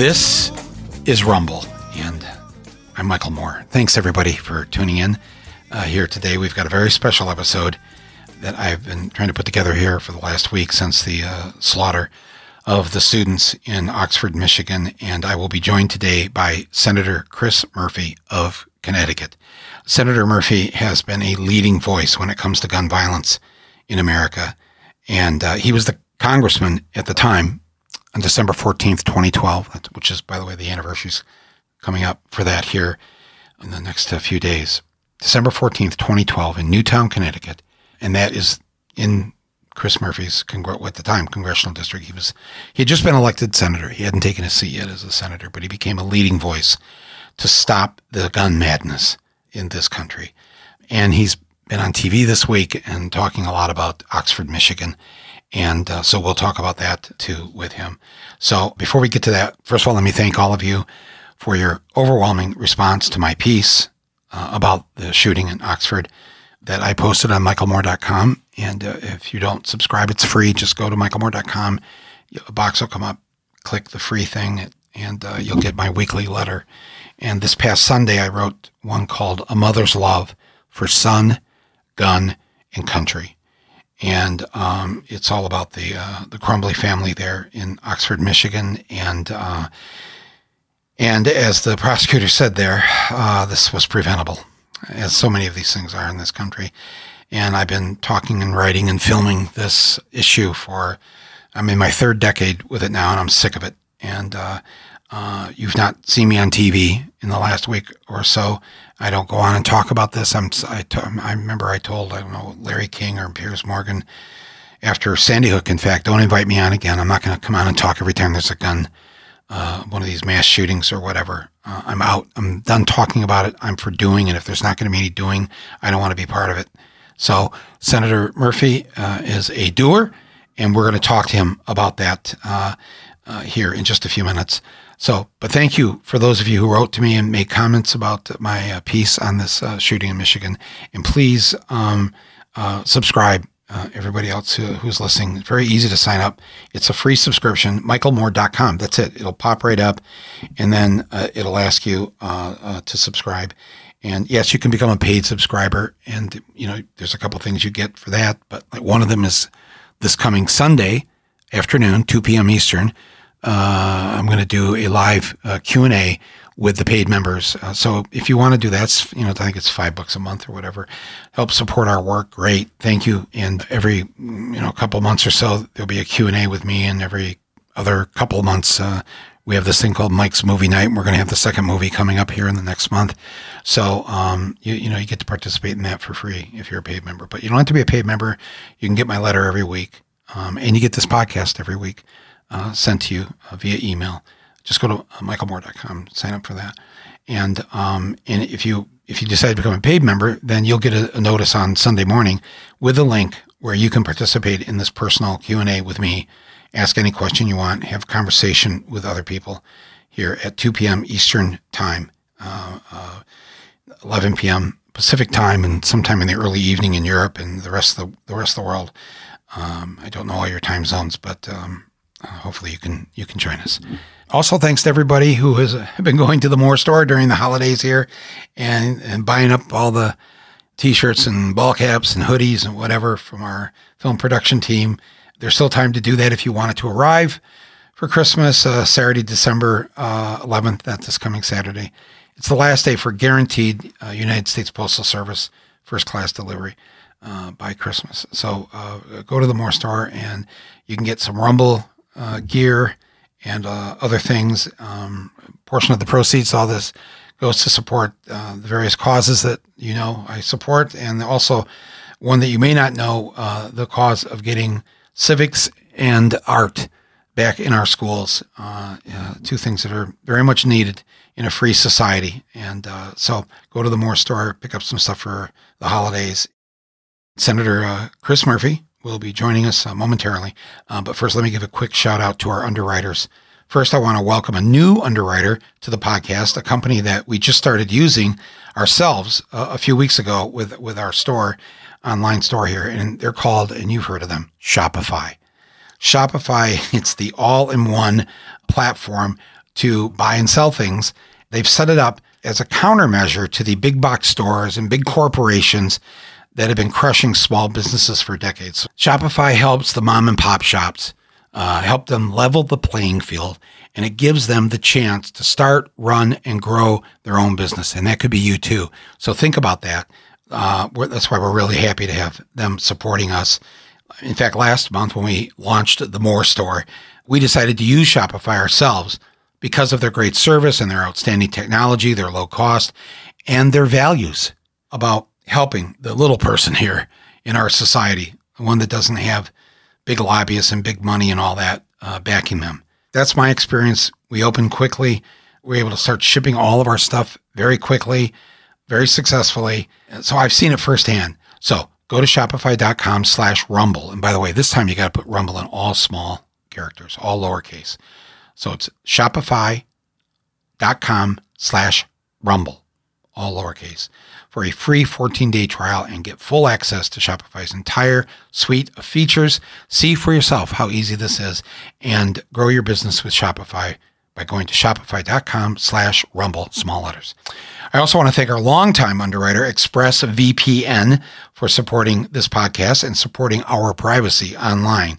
This is Rumble, and I'm Michael Moore. Thanks, everybody, for tuning in uh, here today. We've got a very special episode that I've been trying to put together here for the last week since the uh, slaughter of the students in Oxford, Michigan, and I will be joined today by Senator Chris Murphy of Connecticut. Senator Murphy has been a leading voice when it comes to gun violence in America, and uh, he was the congressman at the time on December 14th, 2012, which is, by the way, the anniversary's coming up for that here in the next uh, few days. December 14th, 2012, in Newtown, Connecticut, and that is in Chris Murphy's at the time congressional district. He was he had just been elected senator. He hadn't taken a seat yet as a senator, but he became a leading voice to stop the gun madness in this country. And he's been on TV this week and talking a lot about Oxford, Michigan. And uh, so we'll talk about that too with him. So before we get to that, first of all, let me thank all of you for your overwhelming response to my piece uh, about the shooting in Oxford that I posted on michaelmoore.com. And uh, if you don't subscribe, it's free. Just go to michaelmoore.com. A box will come up. Click the free thing, and uh, you'll get my weekly letter. And this past Sunday, I wrote one called A Mother's Love for Son, Gun, and Country. And um, it's all about the uh, the Crumbley family there in Oxford, Michigan, and uh, and as the prosecutor said there, uh, this was preventable as so many of these things are in this country. And I've been talking and writing and filming this issue for, I'm in my third decade with it now, and I'm sick of it. And uh, uh, you've not seen me on TV in the last week or so. I don't go on and talk about this. I'm, I, t- I remember I told, I don't know, Larry King or Piers Morgan after Sandy Hook, in fact, don't invite me on again. I'm not going to come on and talk every time there's a gun uh, one of these mass shootings or whatever. Uh, I'm out. I'm done talking about it. I'm for doing. And if there's not going to be any doing, I don't want to be part of it. So Senator Murphy uh, is a doer, and we're going to talk to him about that uh, uh, here in just a few minutes. So, but thank you for those of you who wrote to me and made comments about my uh, piece on this shooting in Michigan. And please um, subscribe uh, everybody else who, who's listening. It's very easy to sign up. It's a free subscription, michaelmoore.com. That's it. It'll pop right up and then uh, it'll ask you uh, uh, to subscribe. And yes, you can become a paid subscriber. And, you know, there's a couple things you get for that. But like one of them is this coming Sunday afternoon, 2 p.m. Eastern. Uh, I'm going to do a live uh, Q&A with the paid members. Uh, so if you want to do that, you know, I think it's five bucks a month or whatever. Help support our work. Great, thank you. And every you know couple months or so, there'll be a Q and A with me. And every other couple months, uh, we have this thing called Mike's Movie Night. And we're going to have the second movie coming up here in the next month. So um, you you know you get to participate in that for free if you're a paid member. But you don't have to be a paid member. You can get my letter every week, um, and you get this podcast every week uh, sent to you uh, via email just go to michaelmoore.com, sign up for that. And um, and if you if you decide to become a paid member, then you'll get a, a notice on Sunday morning with a link where you can participate in this personal Q and A with me, ask any question you want, have conversation with other people here at 2 p.m. Eastern time, uh, uh, 11 p.m. Pacific time, and sometime in the early evening in Europe and the rest of the, the rest of the world. Um, I don't know all your time zones, but um, uh, hopefully you can you can join us. Also, thanks to everybody who has been going to the Moore store during the holidays here and, and buying up all the t-shirts and ball caps and hoodies and whatever from our film production team. There's still time to do that if you want it to arrive for Christmas, uh, Saturday, December uh, 11th. That's this coming Saturday. It's the last day for guaranteed uh, United States Postal Service first class delivery uh, by Christmas. So uh, go to the Moore store and you can get some Rumble uh, gear and uh, other things. Um, portion of the proceeds, all this goes to support uh, the various causes that you know I support, and also one that you may not know: uh, the cause of getting civics and art back in our schools. Uh, two things that are very much needed in a free society. And uh, so, go to the Moore store, pick up some stuff for the holidays. Senator Chris Murphy will be joining us uh, momentarily. Uh, but first, let me give a quick shout out to our underwriters. First, I want to welcome a new underwriter to the podcast, a company that we just started using ourselves uh, a few weeks ago with, with our store, online store here. And they're called, and you've heard of them, Shopify. Shopify, it's the all in one platform to buy and sell things. They've set it up as a countermeasure to the big box stores and big corporations that have been crushing small businesses for decades. Shopify helps the mom and pop shops, uh, help them level the playing field, and it gives them the chance to start, run, and grow their own business. And that could be you too. So think about that. Uh, that's why we're really happy to have them supporting us. In fact, last month when we launched the Moore store, we decided to use Shopify ourselves because of their great service and their outstanding technology, their low cost, and their values about helping the little person here in our society, the one that doesn't have big lobbyists and big money and all that uh, backing them. That's my experience. We opened quickly. We are able to start shipping all of our stuff very quickly, very successfully. So I've seen it firsthand. So go to shopify.com slash rumble. And by the way, this time you got to put rumble in all small characters, all lowercase. So it's shopify.com slash rumble, all lowercase, for a free 14 day trial and get full access to Shopify's entire suite of features. See for yourself how easy this is and grow your business with Shopify by going to shopify.com slash rumble, small letters. I also want to thank our longtime underwriter, ExpressVPN, for supporting this podcast and supporting our privacy online.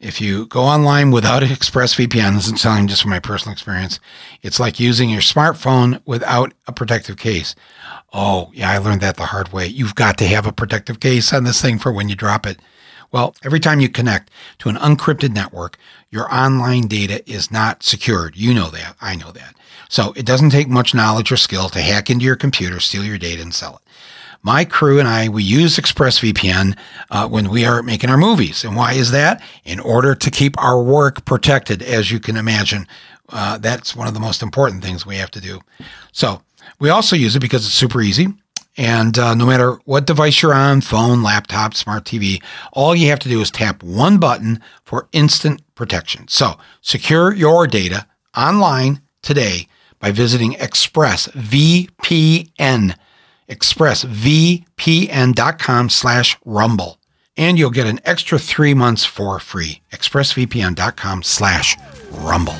If you go online without ExpressVPN, this is telling just from my personal experience, it's like using your smartphone without a protective case. Oh, yeah, I learned that the hard way. You've got to have a protective case on this thing for when you drop it. Well, every time you connect to an uncrypted network, your online data is not secured. You know that. I know that. So it doesn't take much knowledge or skill to hack into your computer, steal your data, and sell it my crew and I, we use ExpressVPN uh, when we are making our movies. And why is that? In order to keep our work protected, as you can imagine. Uh, that's one of the most important things we have to do. So we also use it because it's super easy. And uh, no matter what device you're on phone, laptop, smart TV all you have to do is tap one button for instant protection. So secure your data online today by visiting ExpressVPN expressvpn.com slash rumble. And you'll get an extra three months for free. expressvpn.com slash rumble.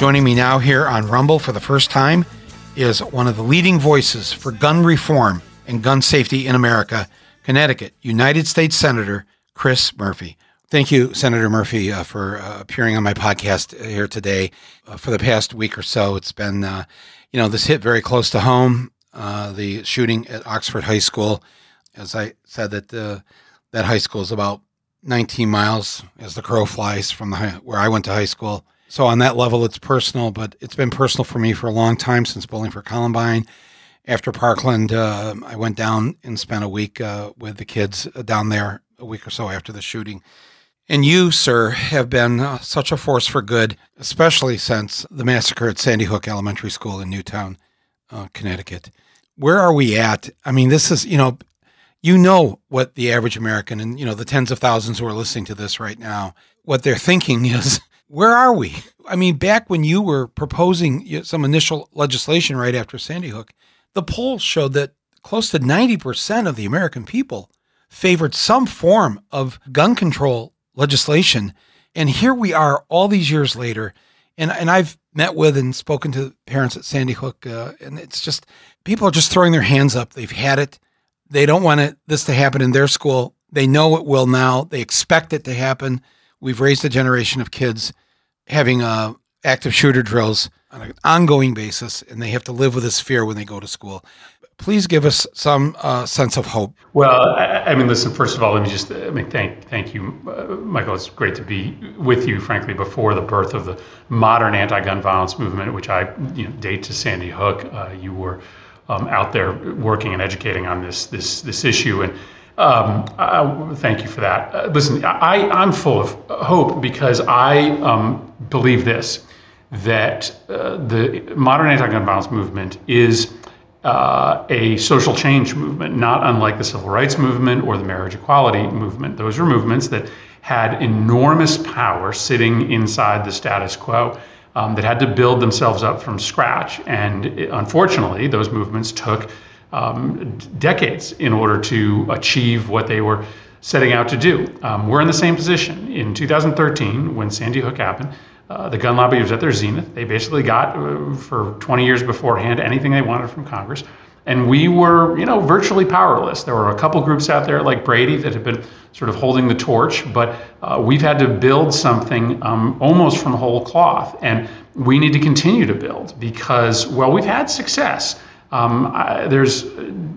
Joining me now here on Rumble for the first time is one of the leading voices for gun reform and gun safety in America, Connecticut United States Senator Chris Murphy. Thank you, Senator Murphy, uh, for uh, appearing on my podcast here today. Uh, for the past week or so, it's been, uh, you know, this hit very close to home. Uh, the shooting at Oxford High School, as I said, that uh, that high school is about 19 miles as the crow flies from the high, where I went to high school. So on that level, it's personal, but it's been personal for me for a long time since Bowling for Columbine. After Parkland, I went down and spent a week with the kids down there a week or so after the shooting and you, sir, have been uh, such a force for good, especially since the massacre at Sandy Hook Elementary School in Newtown, uh, Connecticut. Where are we at? I mean, this is, you know, you know what the average American and, you know, the tens of thousands who are listening to this right now, what they're thinking is, where are we? I mean, back when you were proposing some initial legislation right after Sandy Hook, the polls showed that close to 90% of the American people favored some form of gun control legislation. And here we are all these years later. And, and I've met with and spoken to parents at Sandy Hook. Uh, and it's just, people are just throwing their hands up. They've had it. They don't want it, this to happen in their school. They know it will now. They expect it to happen. We've raised a generation of kids having uh, active shooter drills on an ongoing basis, and they have to live with this fear when they go to school please give us some uh, sense of hope. Well, I, I, mean, listen. First of all, let me just, I mean, thank, thank you, uh, Michael. It's great to be with you. Frankly, before the birth of the modern anti-gun violence movement, which I, you know, date to Sandy Hook, uh, you were um, out there working and educating on this this this issue, and um, I, thank you for that. Uh, listen, I, I'm full of hope because I um, believe this that uh, the modern anti-gun violence movement is uh, a social change movement, not unlike the civil rights movement or the marriage equality movement. Those were movements that had enormous power sitting inside the status quo um, that had to build themselves up from scratch. And it, unfortunately, those movements took um, decades in order to achieve what they were setting out to do. Um, we're in the same position. In 2013, when Sandy Hook happened, uh, the gun lobby was at their zenith. They basically got, uh, for 20 years beforehand, anything they wanted from Congress. And we were, you know, virtually powerless. There were a couple groups out there like Brady that have been sort of holding the torch, but uh, we've had to build something um, almost from whole cloth. And we need to continue to build because, well, we've had success. Um, I, there's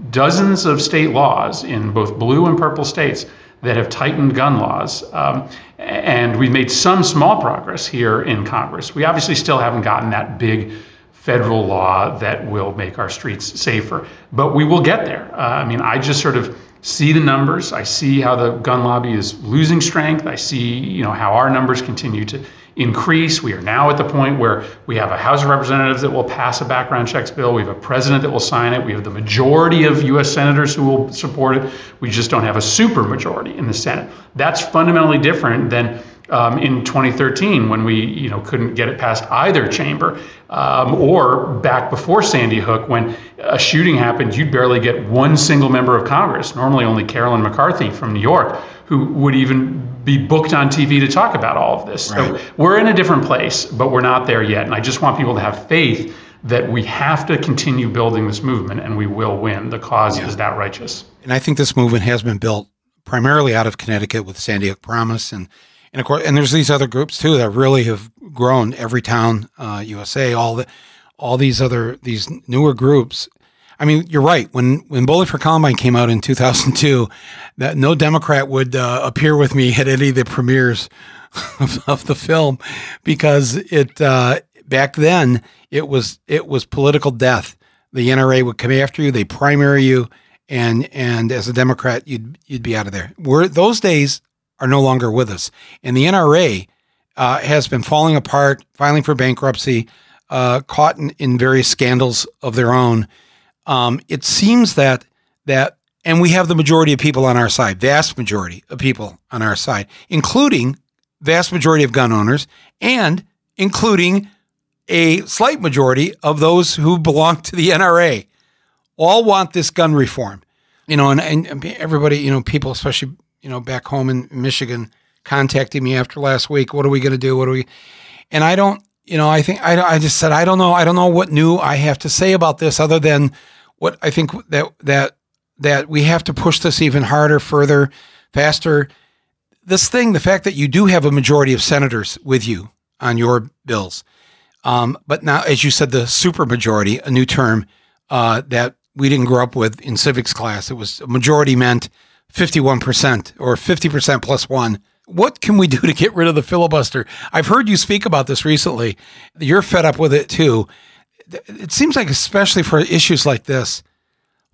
dozens of state laws in both blue and purple states that have tightened gun laws. Um, and we've made some small progress here in Congress. We obviously still haven't gotten that big federal law that will make our streets safer, but we will get there. Uh, I mean, I just sort of see the numbers. I see how the gun lobby is losing strength. I see, you know, how our numbers continue to increase. We are now at the point where we have a House of Representatives that will pass a background checks bill. We have a president that will sign it. We have the majority of U.S. senators who will support it. We just don't have a super majority in the Senate. That's fundamentally different than um, in 2013 when we you know couldn't get it past either chamber, um, or back before Sandy Hook when a shooting happened, you'd barely get one single member of Congress. Normally, only Carolyn McCarthy from New York who would even be booked on TV to talk about all of this. Right. So we're in a different place, but we're not there yet. And I just want people to have faith that we have to continue building this movement and we will win. The cause yeah. is that righteous. And I think this movement has been built primarily out of Connecticut with Sandy Hook Promise and and of course and there's these other groups too that really have grown Everytown uh, USA all the all these other these newer groups I mean, you're right. When when Bowling for Columbine came out in 2002, that no Democrat would uh, appear with me at any of the premieres of, of the film because it uh, back then it was it was political death. The NRA would come after you, they primary you, and and as a Democrat, you'd you'd be out of there. We're, those days are no longer with us, and the NRA uh, has been falling apart, filing for bankruptcy, uh, caught in, in various scandals of their own um, it seems that that and we have the majority of people on our side, vast majority of people on our side, including vast majority of gun owners and including a slight majority of those who belong to the NRA. All want this gun reform. You know, and, and everybody, you know, people, especially, you know, back home in Michigan, contacting me after last week. What are we going to do? What are we? And I don't, you know, I think I, I just said I don't know. I don't know what new I have to say about this other than what I think that that that we have to push this even harder, further, faster. This thing, the fact that you do have a majority of senators with you on your bills, um, but now, as you said, the super majority, a new term uh, that we didn't grow up with in civics class. It was majority meant fifty-one percent or fifty percent plus one what can we do to get rid of the filibuster? I've heard you speak about this recently. You're fed up with it too. It seems like, especially for issues like this,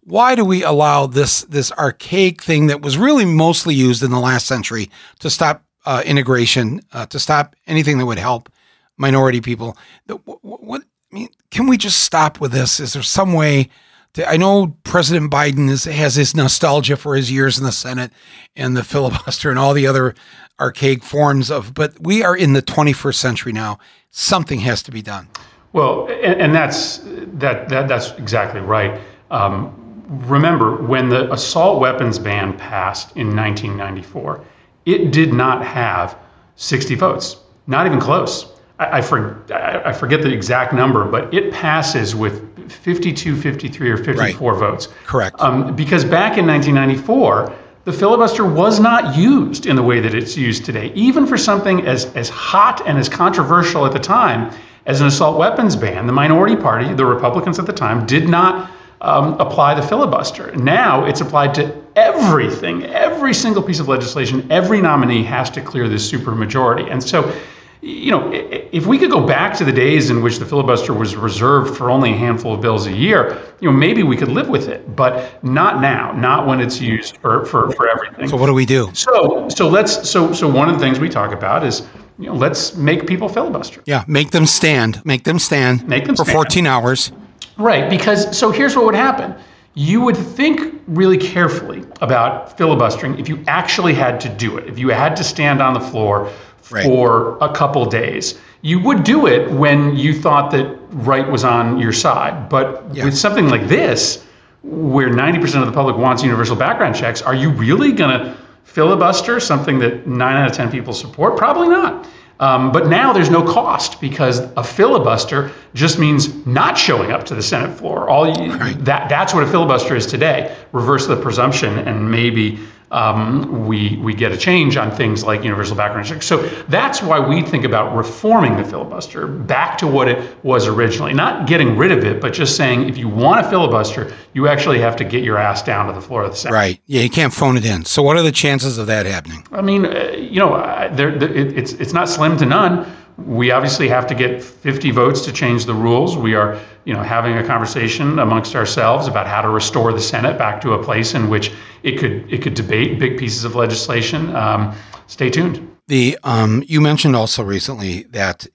why do we allow this this archaic thing that was really mostly used in the last century to stop uh, integration, uh, to stop anything that would help minority people? What, what, I mean, can we just stop with this? Is there some way? I know President Biden is, has his nostalgia for his years in the Senate and the filibuster and all the other archaic forms of, but we are in the 21st century now. Something has to be done. Well, and, and that's that, that that's exactly right. Um, remember when the assault weapons ban passed in 1994, it did not have 60 votes, not even close. I, for, I forget the exact number, but it passes with 52, 53, or 54 right. votes. Correct. Um, because back in 1994, the filibuster was not used in the way that it's used today, even for something as, as hot and as controversial at the time as an assault weapons ban. The minority party, the Republicans at the time, did not um, apply the filibuster. Now it's applied to everything, every single piece of legislation, every nominee has to clear this supermajority. And so you know, if we could go back to the days in which the filibuster was reserved for only a handful of bills a year, you know, maybe we could live with it, but not now, not when it's used for, for, for everything. So what do we do? So so let's so so one of the things we talk about is you know, let's make people filibuster. Yeah, make them stand. Make them stand. Make them for stand. 14 hours. Right, because so here's what would happen. You would think really carefully about filibustering if you actually had to do it. If you had to stand on the floor right. for a couple days. You would do it when you thought that right was on your side. But with something like this, where 90% of the public wants universal background checks, are you really going to filibuster something that nine out of 10 people support? Probably not. Um, but now there's no cost because a filibuster just means not showing up to the Senate floor. All you, right. that that's what a filibuster is today. Reverse the presumption, and maybe um, we we get a change on things like universal background checks. So that's why we think about reforming the filibuster back to what it was originally. Not getting rid of it, but just saying if you want a filibuster, you actually have to get your ass down to the floor of the Senate. Right. Yeah, you can't phone it in. So what are the chances of that happening? I mean, uh, you know, there, it's it's not slim to none we obviously have to get 50 votes to change the rules. We are, you know, having a conversation amongst ourselves about how to restore the Senate back to a place in which it could it could debate big pieces of legislation. Um, stay tuned. The um, you mentioned also recently that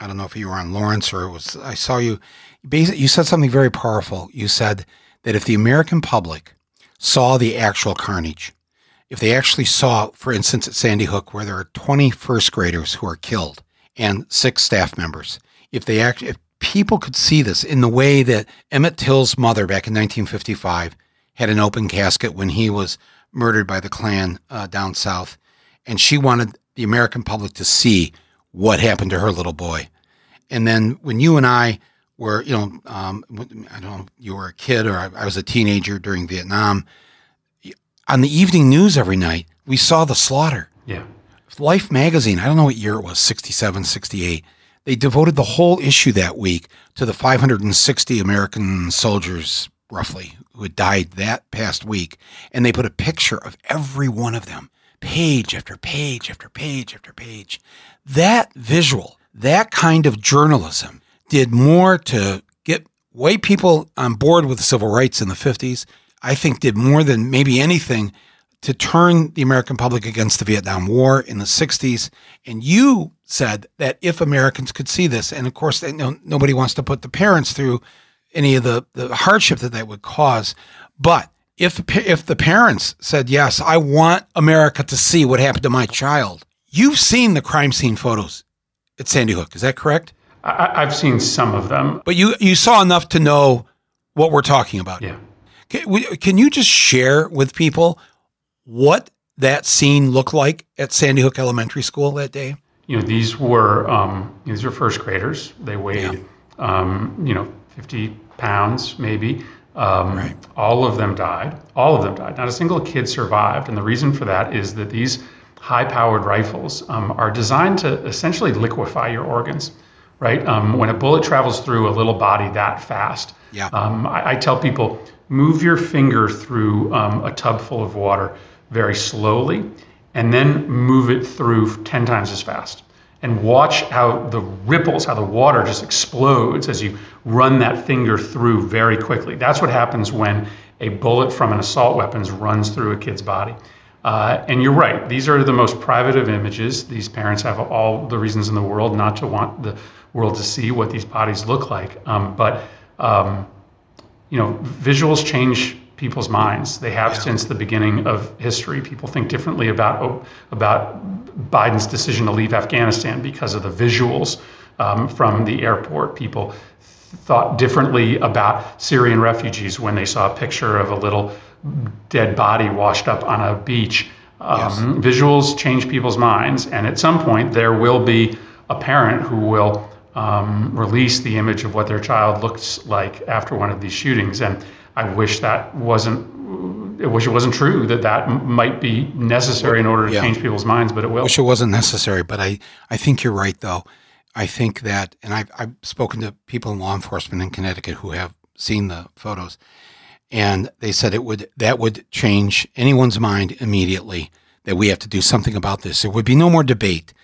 I don't know if you were on Lawrence or it was I saw you. Basically, you said something very powerful. You said that if the American public saw the actual carnage, if they actually saw, for instance, at Sandy Hook, where there are 20 first graders who are killed and six staff members. If they actually, if people could see this in the way that Emmett Till's mother back in 1955 had an open casket when he was murdered by the Klan uh, down south, and she wanted the American public to see what happened to her little boy. And then when you and I were, you know, um, I don't know, you were a kid or I, I was a teenager during Vietnam. On the evening news every night, we saw the slaughter. Yeah. Life magazine, I don't know what year it was, 67, 68. They devoted the whole issue that week to the 560 American soldiers, roughly, who had died that past week. And they put a picture of every one of them, page after page after page after page. That visual, that kind of journalism did more to get white people on board with civil rights in the 50s. I think did more than maybe anything to turn the American public against the Vietnam War in the 60s. And you said that if Americans could see this, and of course, they, no, nobody wants to put the parents through any of the, the hardship that that would cause. But if, if the parents said, yes, I want America to see what happened to my child, you've seen the crime scene photos at Sandy Hook. Is that correct? I, have seen some of them. But you, you saw enough to know what we're talking about. Yeah. Can, can you just share with people what that scene looked like at Sandy Hook Elementary School that day? You know, these were um, these are first graders. They weighed, yeah. um, you know, 50 pounds maybe. Um, right. All of them died. All of them died. Not a single kid survived. And the reason for that is that these high-powered rifles um, are designed to essentially liquefy your organs. Right. Um, when a bullet travels through a little body that fast, yeah. Um, I, I, tell people move your finger through a tub full of water very slowly and then move it through 10 times as fast. And watch how the ripples, how the water just explodes as you run that finger through very quickly. That's what happens when a bullet from an assault weapon runs through a kid's body. Uh, and you're right, these are the most private of images. These parents have all the reasons in the world not to want the world to see what these bodies look like. Um, but, um, you know, visuals change people's minds. They have yeah. since the beginning of history. People think differently about about Biden's decision to leave Afghanistan because of the visuals um, from the airport. People thought differently about Syrian refugees when they saw a picture of a little dead body washed up on a beach. Um, yes. Visuals change people's minds, and at some point there will be a parent who will um, release the image of what their child looks like after one of these shootings. And I wish that wasn't. I wish it wasn't true that that might be necessary in order to yeah. change people's minds, but it will. I wish it wasn't necessary, but I, I think you're right, though. I think that, and I've, I've spoken to people in law enforcement in Connecticut who have seen the photos, and they said it would that would change anyone's mind immediately that we have to do something about this. There would be no more debate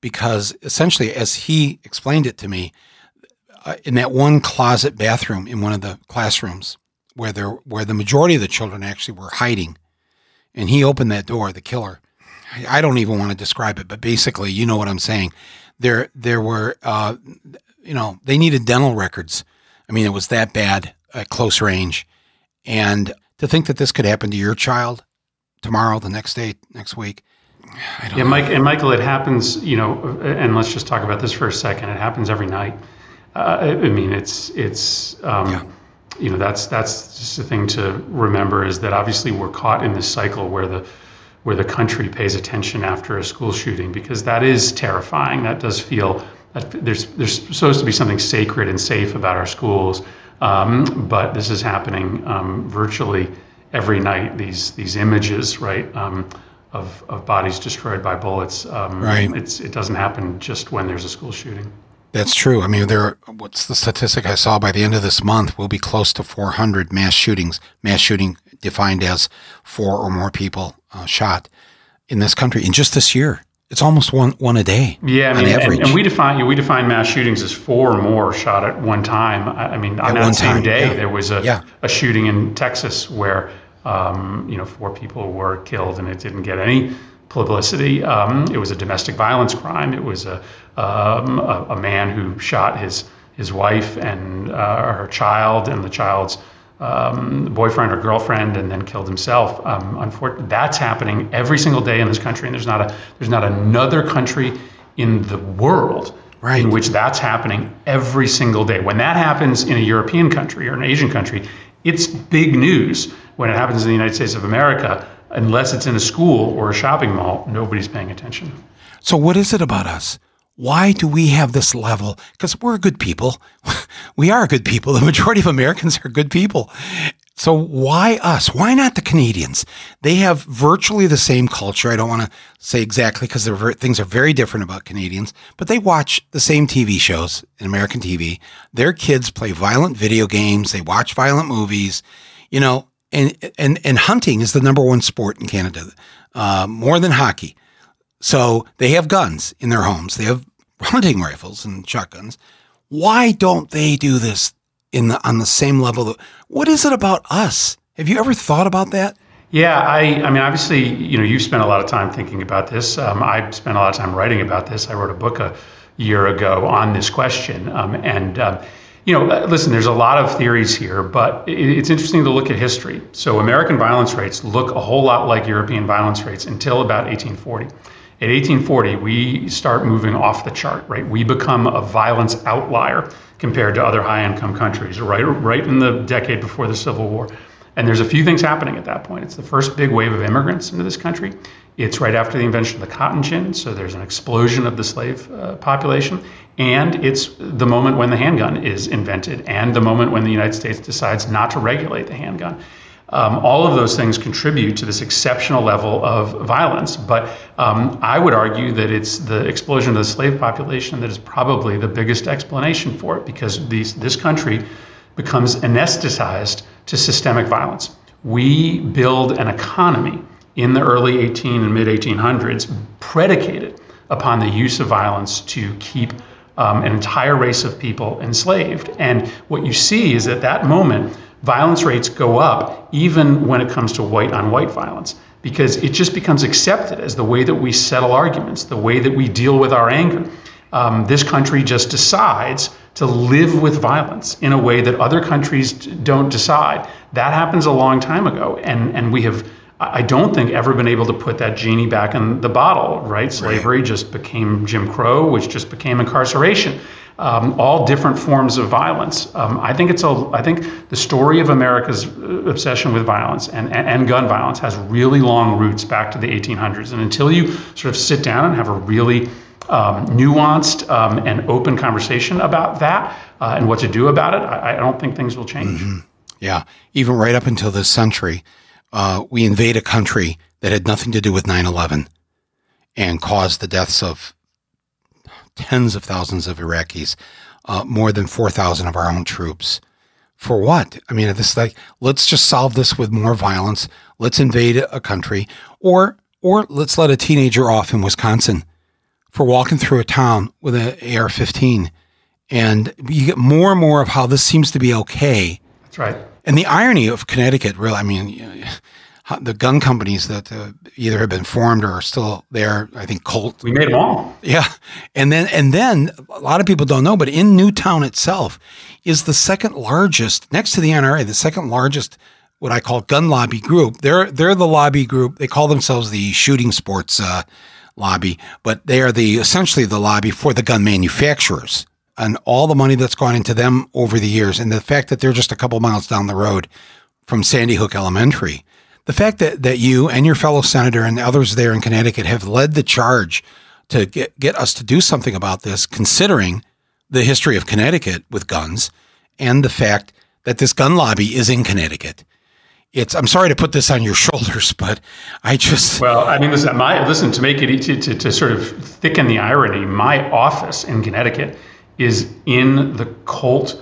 because essentially, as he explained it to me, uh, in that one closet bathroom in one of the classrooms, where there where the majority of the children actually were hiding, and he opened that door. The killer. I don't even want to describe it, but basically, you know what I'm saying. There, there were, uh, you know, they needed dental records. I mean, it was that bad at close range, and to think that this could happen to your child tomorrow, the next day, next week. yeah, know. Mike and Michael, it happens. You know, and let's just talk about this for a second. It happens every night. Uh, I mean, it's it's. Um, yeah you know that's that's just the thing to remember is that obviously we're caught in this cycle where the where the country pays attention after a school shooting because that is terrifying. That does feel that there's there's supposed to be something sacred and safe about our schools, um, but this is happening um, virtually every night. These these images, right? Um, of, of bodies destroyed by bullets. Um, right. It's, it doesn't happen just when there's a school shooting. That's true. I mean, there. What's the statistic I saw? By the end of this month, we'll be close to 400 mass shootings. Mass shooting defined as four or more people uh, shot in this country in just this year. It's almost one one a day. Yeah, I mean, and, and, we define you know, we define mass shootings as four or more shot at one time. I, I mean, on at that same time, day, yeah. there was a yeah. a shooting in Texas where um, you know four people were killed, and it didn't get any publicity. Um, it was a domestic violence crime. It was a, um, a, a, man who shot his his wife and uh, her child and the child's um, boyfriend or girlfriend, and then killed himself. Um, unfortunately, that's happening every single day in this country, and there's not a there's not another country in the world right. in which that's happening every single day. When that happens in a European country or an Asian country, it's big news. When it happens in the United States of America, unless it's in a school or a shopping mall, nobody's paying attention. So, what is it about us? Why do we have this level? Because we're good people. we are good people. The majority of Americans are good people. So why us? Why not the Canadians? They have virtually the same culture. I don't want to say exactly because things are very different about Canadians, but they watch the same TV shows in American TV. Their kids play violent video games. They watch violent movies. You know, and and and hunting is the number one sport in Canada, uh, more than hockey. So they have guns in their homes. They have hunting rifles and shotguns. Why don't they do this in the on the same level? What is it about us? Have you ever thought about that? Yeah, I, I mean, obviously, you know, you've spent a lot of time thinking about this. Um, I spent a lot of time writing about this. I wrote a book a year ago on this question, um, and um, you know, uh, listen, there's a lot of theories here, but it's interesting to look at history. So American violence rates look a whole lot like European violence rates until about 1840. At 1840, we start moving off the chart, right? We become a violence outlier compared to other high-income countries, right? Right in the decade before the Civil War. And there's a few things happening at that point. It's the first big wave of immigrants into this country. It's right after the invention of the cotton gin, so there's an explosion of the slave uh, population. And it's the moment when the handgun is invented and the moment when the United States decides not to regulate the handgun. Um, all of those things contribute to this exceptional level of violence. But um, I would argue that it's the explosion of the slave population that is probably the biggest explanation for it because these, this country becomes anesthetized to systemic violence. We build an economy in the early 18 and mid 1800s predicated upon the use of violence to keep um, an entire race of people enslaved. And what you see is at that moment, violence rates go up even when it comes to white on white violence because it just becomes accepted as the way that we settle arguments, the way that we deal with our anger. Um, this country just decides to live with violence in a way that other countries don't decide. That happens a long time ago, and, and we have I don't think ever been able to put that genie back in the bottle, right? Slavery right. just became Jim Crow, which just became incarceration. Um, all different forms of violence. Um, I think it's a. I think the story of America's uh, obsession with violence and, and, and, gun violence has really long roots back to the 1800s. And until you sort of sit down and have a really um, nuanced um, and open conversation about that uh, and what to do about it, I, I don't think things will change. Mm-hmm. Yeah, even right up until this century uh, we invade a country that had nothing to do with 9 11 and caused the deaths of tens of thousands of Iraqis, uh, more than 4,000 of our own troops. For what? I mean, this like, let's just solve this with more violence. Let's invade a country, or or let's let a teenager off in Wisconsin for walking through a town with an AR-15, and you get more and more of how this seems to be okay. That's right. And the irony of Connecticut, really, I mean, the gun companies that uh, either have been formed or are still there. I think Colt. We made them all. Yeah, and then and then a lot of people don't know, but in Newtown itself is the second largest, next to the NRA, the second largest what I call gun lobby group. They're they're the lobby group. They call themselves the shooting sports uh, lobby, but they are the essentially the lobby for the gun manufacturers. and all the money that's gone into them over the years, and the fact that they're just a couple miles down the road from Sandy Hook Elementary, the fact that, that you and your fellow senator and others there in Connecticut have led the charge to get, get us to do something about this, considering the history of Connecticut with guns and the fact that this gun lobby is in Connecticut. It's I'm sorry to put this on your shoulders, but I just well, I mean, listen, my listen to make it to, to, to sort of thicken the irony. My office in Connecticut is in the Colt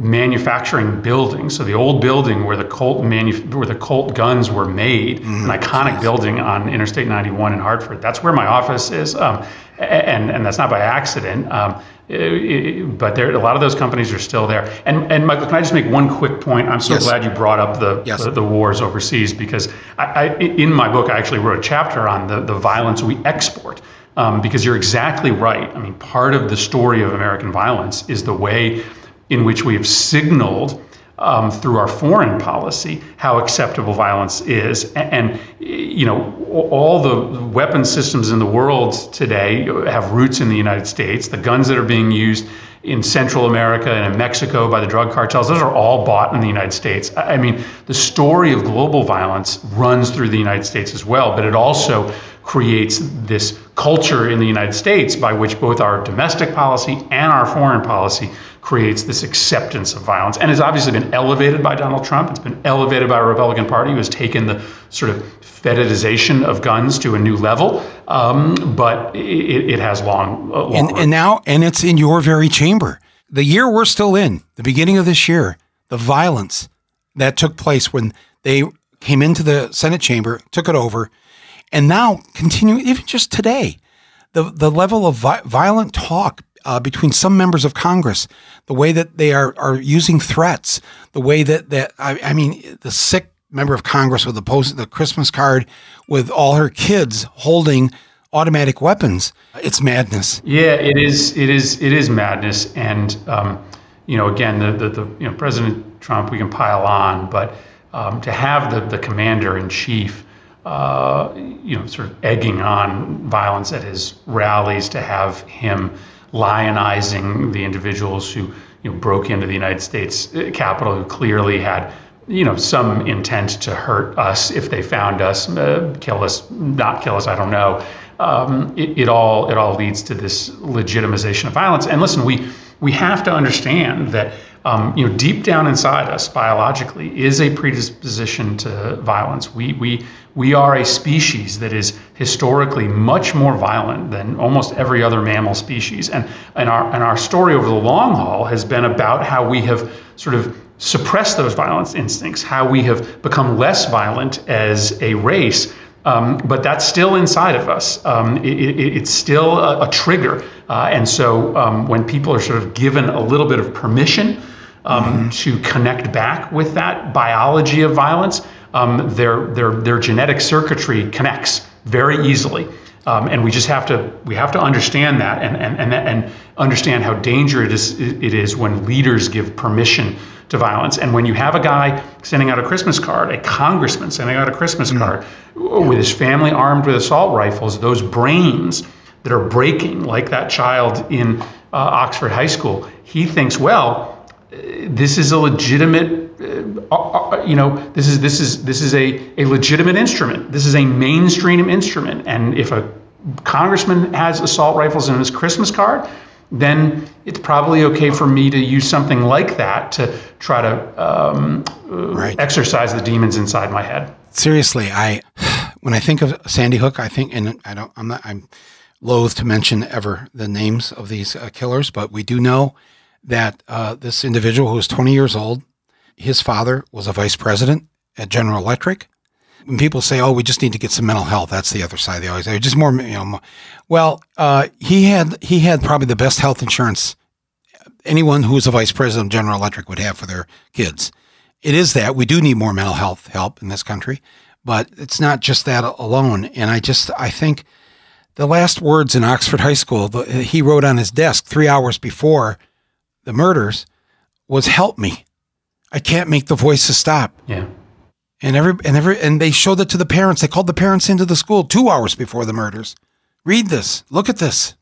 manufacturing building. So the old building where the Colt manu- where the Colt guns were made, mm, an iconic building on Interstate 91 in Hartford. That's where my office is, um, and and that's not by accident. Um, it, but there, a lot of those companies are still there. And and Michael, can I just make one quick point? I'm so yes. glad you brought up the, yes. the, the wars overseas because I, I, in my book I actually wrote a chapter on the the violence we export. Um, because you're exactly right. I mean, part of the story of American violence is the way in which we have signaled um, through our foreign policy how acceptable violence is. And, and, you know, all the weapon systems in the world today have roots in the United States. The guns that are being used in Central America and in Mexico by the drug cartels, those are all bought in the United States. I mean, the story of global violence runs through the United States as well, but it also creates this culture in the United States by which both our domestic policy and our foreign policy creates this acceptance of violence. And it's obviously been elevated by Donald Trump. It's been elevated by a Republican Party who has taken the sort of fetishization of guns to a new level. Um, but it, it, has long, uh, long and, and now, and it's in your very chamber. The year we're still in, the beginning of this year, the violence that took place when they came into the Senate chamber, took it over, and now continue even just today, the the level of vi- violent talk uh, between some members of Congress, the way that they are are using threats, the way that that I, I mean, the sick member of Congress with the post the Christmas card with all her kids holding automatic weapons. It's madness. Yeah, it is. It is. It is madness. And um, you know, again, the, the, the you know President Trump, we can pile on, but um, to have the the commander in chief uh, you know, sort of egging on violence at his rallies to have him lionizing the individuals who you know, broke into the United States Capitol, who clearly had you know some intent to hurt us if they found us, uh, kill us, not kill us. I don't know. Um, it, it all it all leads to this legitimization of violence. And listen, we we have to understand that um, you know deep down inside us biologically is a predisposition to violence. We we we are a species that is historically much more violent than almost every other mammal species. And, and, our, and our story over the long haul has been about how we have sort of suppressed those violence instincts, how we have become less violent as a race. Um, but that's still inside of us. Um, it, it, it's still a, a trigger. Uh, and so um, when people are sort of given a little bit of permission um, mm-hmm. to connect back with that biology of violence, um, their, their, their genetic circuitry connects very easily. Um, and we just have to we have to understand that and and and, and understand how dangerous it is, it is when leaders give permission to violence. And when you have a guy sending out a Christmas card, a congressman sending out a Christmas mm-hmm. card with his family armed with assault rifles, those brains that are breaking, like that child in uh, Oxford High School, he thinks, well, this is a legitimate you know this is this is this is a, a legitimate instrument. This is a mainstream instrument. And if a congressman has assault rifles in his christmas card then it's probably okay for me to use something like that to try to um, right. exercise the demons inside my head. Seriously i when i think of sandy hook i think and i don't i'm not i'm loath to mention ever the names of these uh, killers but we do know that uh, this individual who was 20 years old, his father was a vice president at General Electric. When people say, "Oh, we just need to get some mental health," that's the other side. They always say, "Just more." You know, more. well, uh, he had he had probably the best health insurance anyone who is a vice president of General Electric would have for their kids. It is that we do need more mental health help in this country, but it's not just that alone. And I just I think the last words in Oxford High School the, he wrote on his desk three hours before the murders was help me. I can't make the voices stop. Yeah. And every and every and they showed it to the parents. They called the parents into the school two hours before the murders. Read this. Look at this.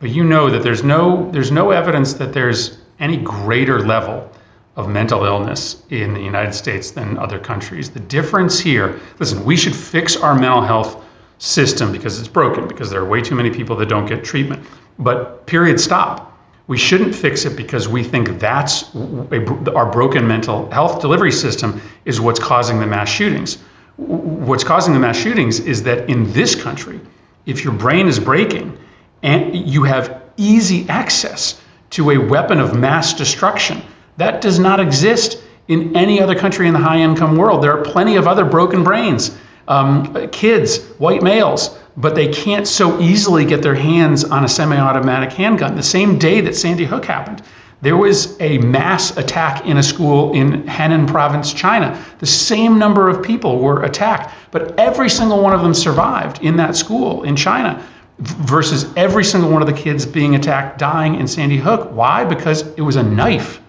but you know that there's no there's no evidence that there's any greater level of mental illness in the United States than other countries. The difference here, listen, we should fix our mental health system because it's broken, because there are way too many people that don't get treatment. But period, stop. We shouldn't fix it because we think that's a, our broken mental health delivery system is what's causing the mass shootings. What's causing the mass shootings is that in this country, if your brain is breaking and you have easy access to a weapon of mass destruction, that does not exist in any other country in the high income world. There are plenty of other broken brains, um, kids, white males, but they can't so easily get their hands on a semi automatic handgun. The same day that Sandy Hook happened, there was a mass attack in a school in Henan province, China. The same number of people were attacked, but every single one of them survived in that school in China versus every single one of the kids being attacked, dying in Sandy Hook. Why? Because it was a knife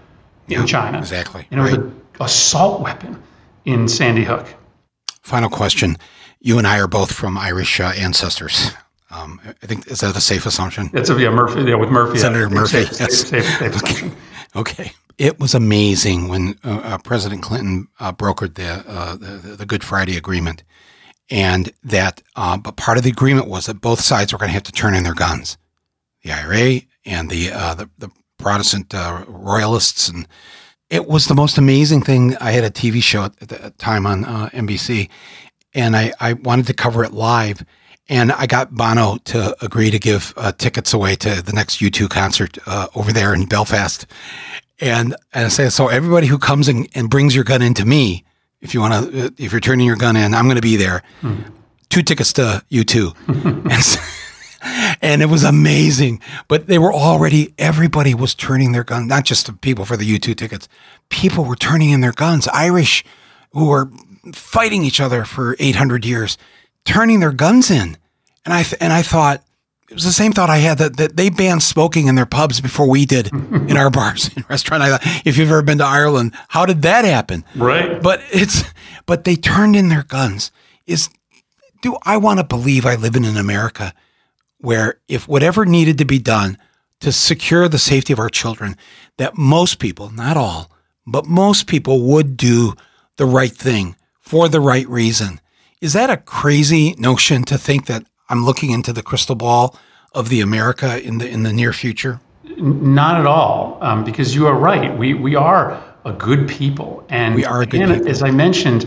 yeah, in China. Exactly. And it right. was an assault weapon in Sandy Hook. Final question. You and I are both from Irish uh, ancestors. Um, I think is that a safe assumption? It's a yeah, Murphy. Yeah, with Murphy. Senator Murphy. Safe, yes. safe, safe, okay. okay. It was amazing when uh, uh, President Clinton uh, brokered the, uh, the, the Good Friday Agreement, and that. Uh, but part of the agreement was that both sides were going to have to turn in their guns, the IRA and the uh, the, the, Protestant royalists, and it was the most amazing thing. I had a TV show at the time on NBC, and I, I wanted to cover it live and I got Bono to agree to give uh, tickets away to the next U2 concert uh, over there in Belfast. And, and I say, so everybody who comes and, and brings your gun into me, if you want to, if you're turning your gun in, I'm going to be there. Hmm. Two tickets to U2. and, so, and it was amazing. But they were already, everybody was turning their gun, not just the people for the U2 tickets. People were turning in their guns. Irish who were fighting each other for 800 years turning their guns in. And I, th- and I thought, it was the same thought I had that, that they banned smoking in their pubs before we did in our bars and restaurants. I thought, if you've ever been to Ireland, how did that happen? Right. But it's, but they turned in their guns. Is, do I want to believe I live in an America where if whatever needed to be done to secure the safety of our children, that most people, not all, but most people would do the right thing for the right reason is that a crazy notion to think that I'm looking into the crystal ball of the America in the in the near future? Not at all, um, because you are right. We we are a good people, and we are a good and people. As I mentioned,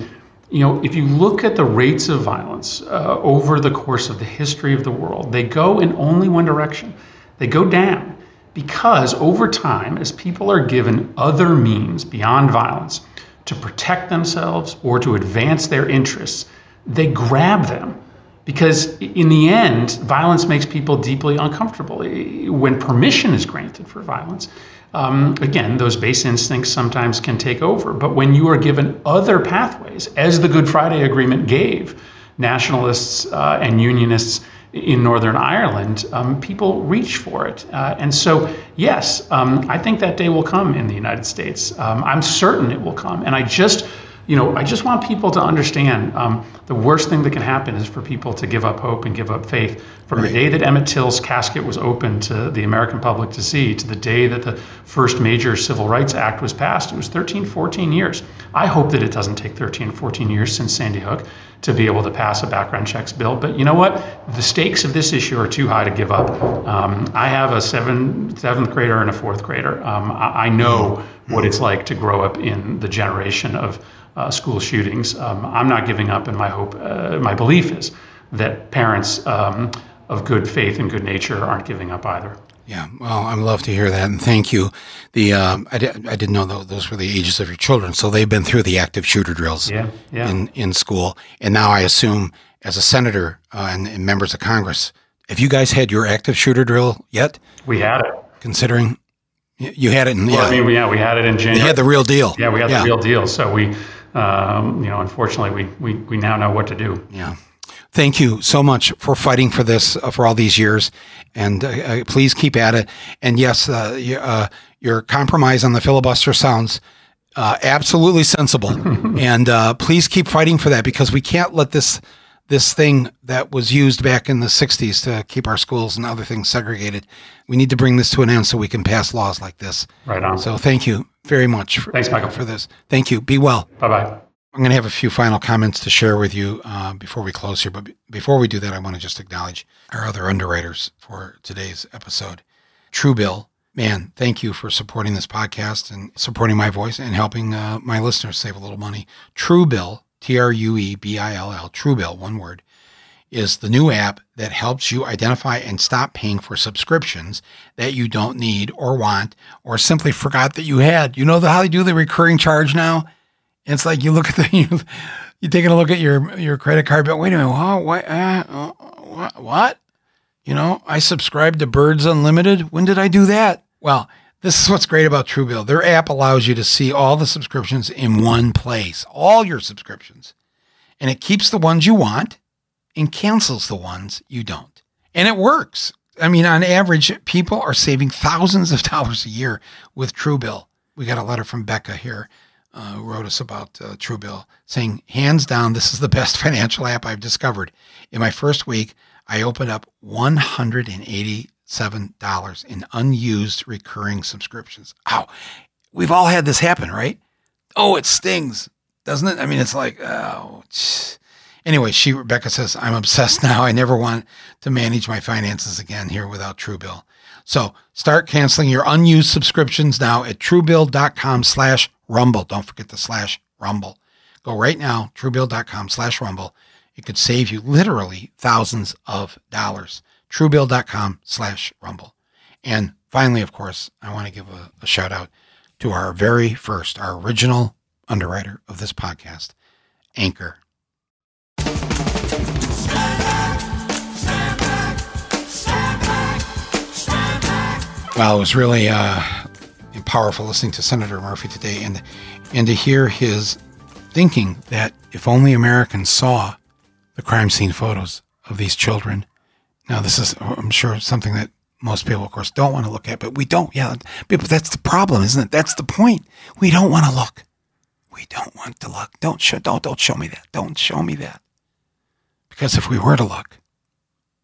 you know, if you look at the rates of violence uh, over the course of the history of the world, they go in only one direction. They go down because over time, as people are given other means beyond violence to protect themselves or to advance their interests, they grab them because in the end violence makes people deeply uncomfortable when permission is granted for violence um, again those base instincts sometimes can take over but when you are given other pathways as the good friday agreement gave nationalists uh, and unionists in Northern Ireland, um, people reach for it. Uh, and so, yes, um, I think that day will come in the United States. Um, I'm certain it will come. And I just you know, I just want people to understand um, the worst thing that can happen is for people to give up hope and give up faith. From right. the day that Emmett Till's casket was opened to the American public to see, to the day that the first major Civil Rights Act was passed, it was 13, 14 years. I hope that it doesn't take 13, 14 years since Sandy Hook to be able to pass a background checks bill. But you know what? The stakes of this issue are too high to give up. Um, I have a seven, seventh grader and a fourth grader. Um, I, I know what it's like to grow up in the generation of uh, school shootings. Um, I'm not giving up, and my hope, uh, my belief is that parents um, of good faith and good nature aren't giving up either. Yeah, well, I'd love to hear that, and thank you. The um, I, di- I didn't know those were the ages of your children, so they've been through the active shooter drills yeah, yeah. in in school, and now I assume as a senator uh, and, and members of Congress, have you guys had your active shooter drill yet? We had it. Considering you had it in, well, yeah. I mean, yeah, we had it in January. You had the real deal. Yeah, we had yeah. the real deal. So we um, you know, unfortunately, we, we, we now know what to do. Yeah. Thank you so much for fighting for this uh, for all these years, and uh, uh please keep at it. And yes, uh, uh, your compromise on the filibuster sounds uh, absolutely sensible, and please keep fighting for that because we can't let this this thing that was used back in the 60s to keep our schools and other things segregated. We need to bring this to an end so we can pass laws like this. Right on. So thank you very much for, Thanks, Michael. for this. Thank you. Be well. Bye bye. I'm going to have a few final comments to share with you uh, before we close here. But b- before we do that, I want to just acknowledge our other underwriters for today's episode. Truebill, man, thank you for supporting this podcast and supporting my voice and helping uh, my listeners save a little money. Truebill, T R U E B I L L, Truebill, one word, is the new app that helps you identify and stop paying for subscriptions that you don't need or want or simply forgot that you had. You know the, how they do the recurring charge now? It's like you look at the you you taking a look at your your credit card bill. Wait a minute, what? What? Uh, what? What? You know, I subscribed to Birds Unlimited. When did I do that? Well, this is what's great about Truebill. Their app allows you to see all the subscriptions in one place, all your subscriptions, and it keeps the ones you want and cancels the ones you don't. And it works. I mean, on average, people are saving thousands of dollars a year with Truebill. We got a letter from Becca here uh, wrote us about uh, Truebill, saying, hands down, this is the best financial app I've discovered. In my first week, I opened up $187 in unused recurring subscriptions. Ow. We've all had this happen, right? Oh, it stings, doesn't it? I mean, it's like, oh, anyway, she, Rebecca says, I'm obsessed now. I never want to manage my finances again here without Truebill. So start canceling your unused subscriptions now at truebill.com slash rumble. Don't forget the slash rumble. Go right now, truebill.com slash rumble. It could save you literally thousands of dollars. Truebill.com slash rumble. And finally, of course, I want to give a, a shout out to our very first, our original underwriter of this podcast, Anchor. Well, it was really uh, powerful listening to Senator Murphy today, and and to hear his thinking that if only Americans saw the crime scene photos of these children. Now, this is, I'm sure, something that most people, of course, don't want to look at, but we don't. Yeah, but that's the problem, isn't it? That's the point. We don't want to look. We don't want to look. Don't show. Don't don't show me that. Don't show me that. Because if we were to look,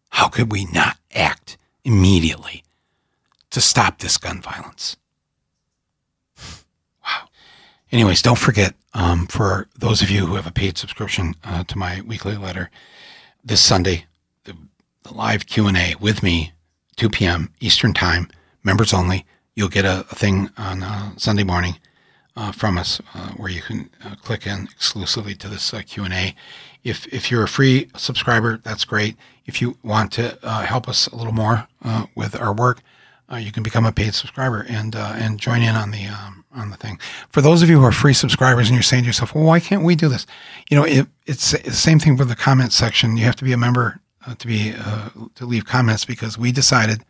how could we not act immediately to stop this gun violence? Anyways, don't forget um, for those of you who have a paid subscription uh, to my weekly letter, this Sunday, the, the live Q and A with me, 2 p.m. Eastern Time, members only. You'll get a, a thing on uh, Sunday morning uh, from us uh, where you can uh, click in exclusively to this uh, Q and A. If if you're a free subscriber, that's great. If you want to help us a little more with our work, you can become a paid subscriber and and join in on the um, on the thing. For those of you who are free subscribers and you're saying to yourself, "Well, why can't we do this?" You know, it, it's the same thing for the comment section. You have to be a member uh, to be uh, to leave comments because we decided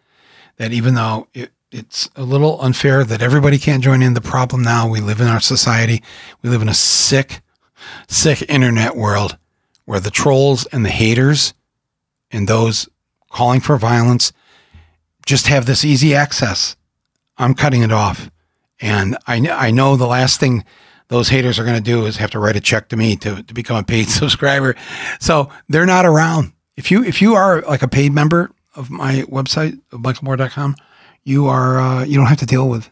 that even though it, it's a little unfair that everybody can't join in, the problem now we live in our society, we live in a sick, sick internet world where the trolls and the haters and those calling for violence just have this easy access. I'm cutting it off. And I, I know the last thing those haters are going to do is have to write a check to me to, to become a paid subscriber. So they're not around. If you, if you are like a paid member of my website, of michaelmoore.com, you are, uh, you don't have to deal with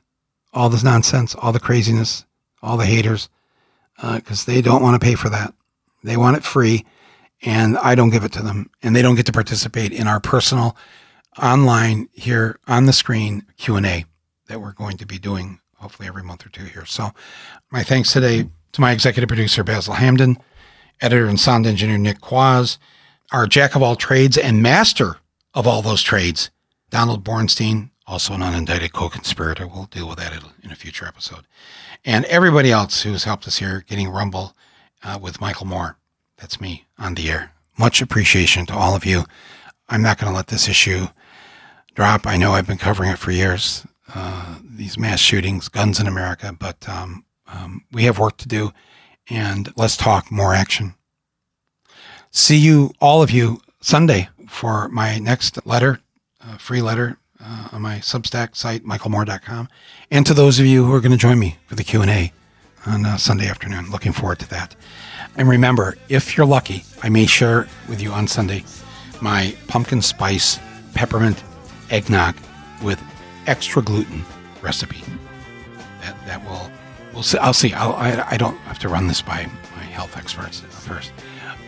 all this nonsense, all the craziness, all the haters, because they don't want to pay for that. They want it free and I don't give it to them and they don't get to participate in our personal online here on the screen Q&A that we're going to be doing hopefully every month or two here. So my thanks today to my executive producer Basel Hamdan, editor and sound engineer Nick Quaz, our jack of all trades and master of all those trades, Donald Bornstein, also an unindicted co-conspirator. We'll deal with that in a future episode. And everybody else who's helped us here getting Rumble uh, with Michael Moore. That's me on the air. Much appreciation to all of you. I'm not going to let this issue drop. I know I've been covering it for years. Uh, these mass shootings, guns in America, but um, um, we have work to do, and let's talk more action. See you, all of you, Sunday for my next letter, uh, free letter uh, on my Substack site, michaelmoore.com, and to those of you who are going to join me for the Q and A on uh, Sunday afternoon. Looking forward to that. And remember, if you're lucky, I may share with you on Sunday my pumpkin spice peppermint eggnog with extra gluten recipe. That that will we'll see. I'll see. I'll, I I don't have to run this by my health experts first,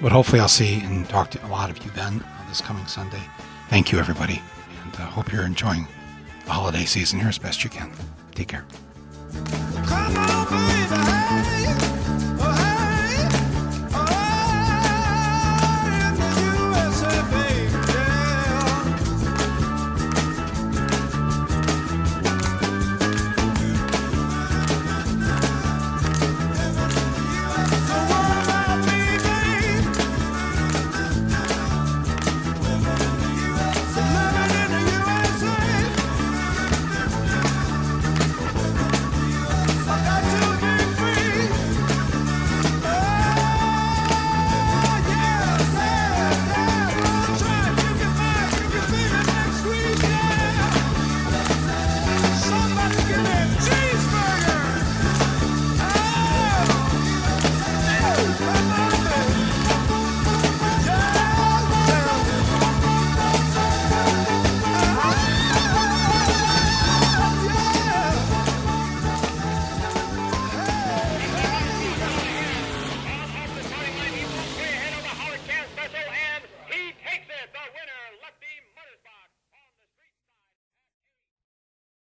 but hopefully I'll see and talk to a lot of you then this coming Sunday. Thank you, everybody, and uh, hope you're enjoying the holiday season here as best you can. Take care.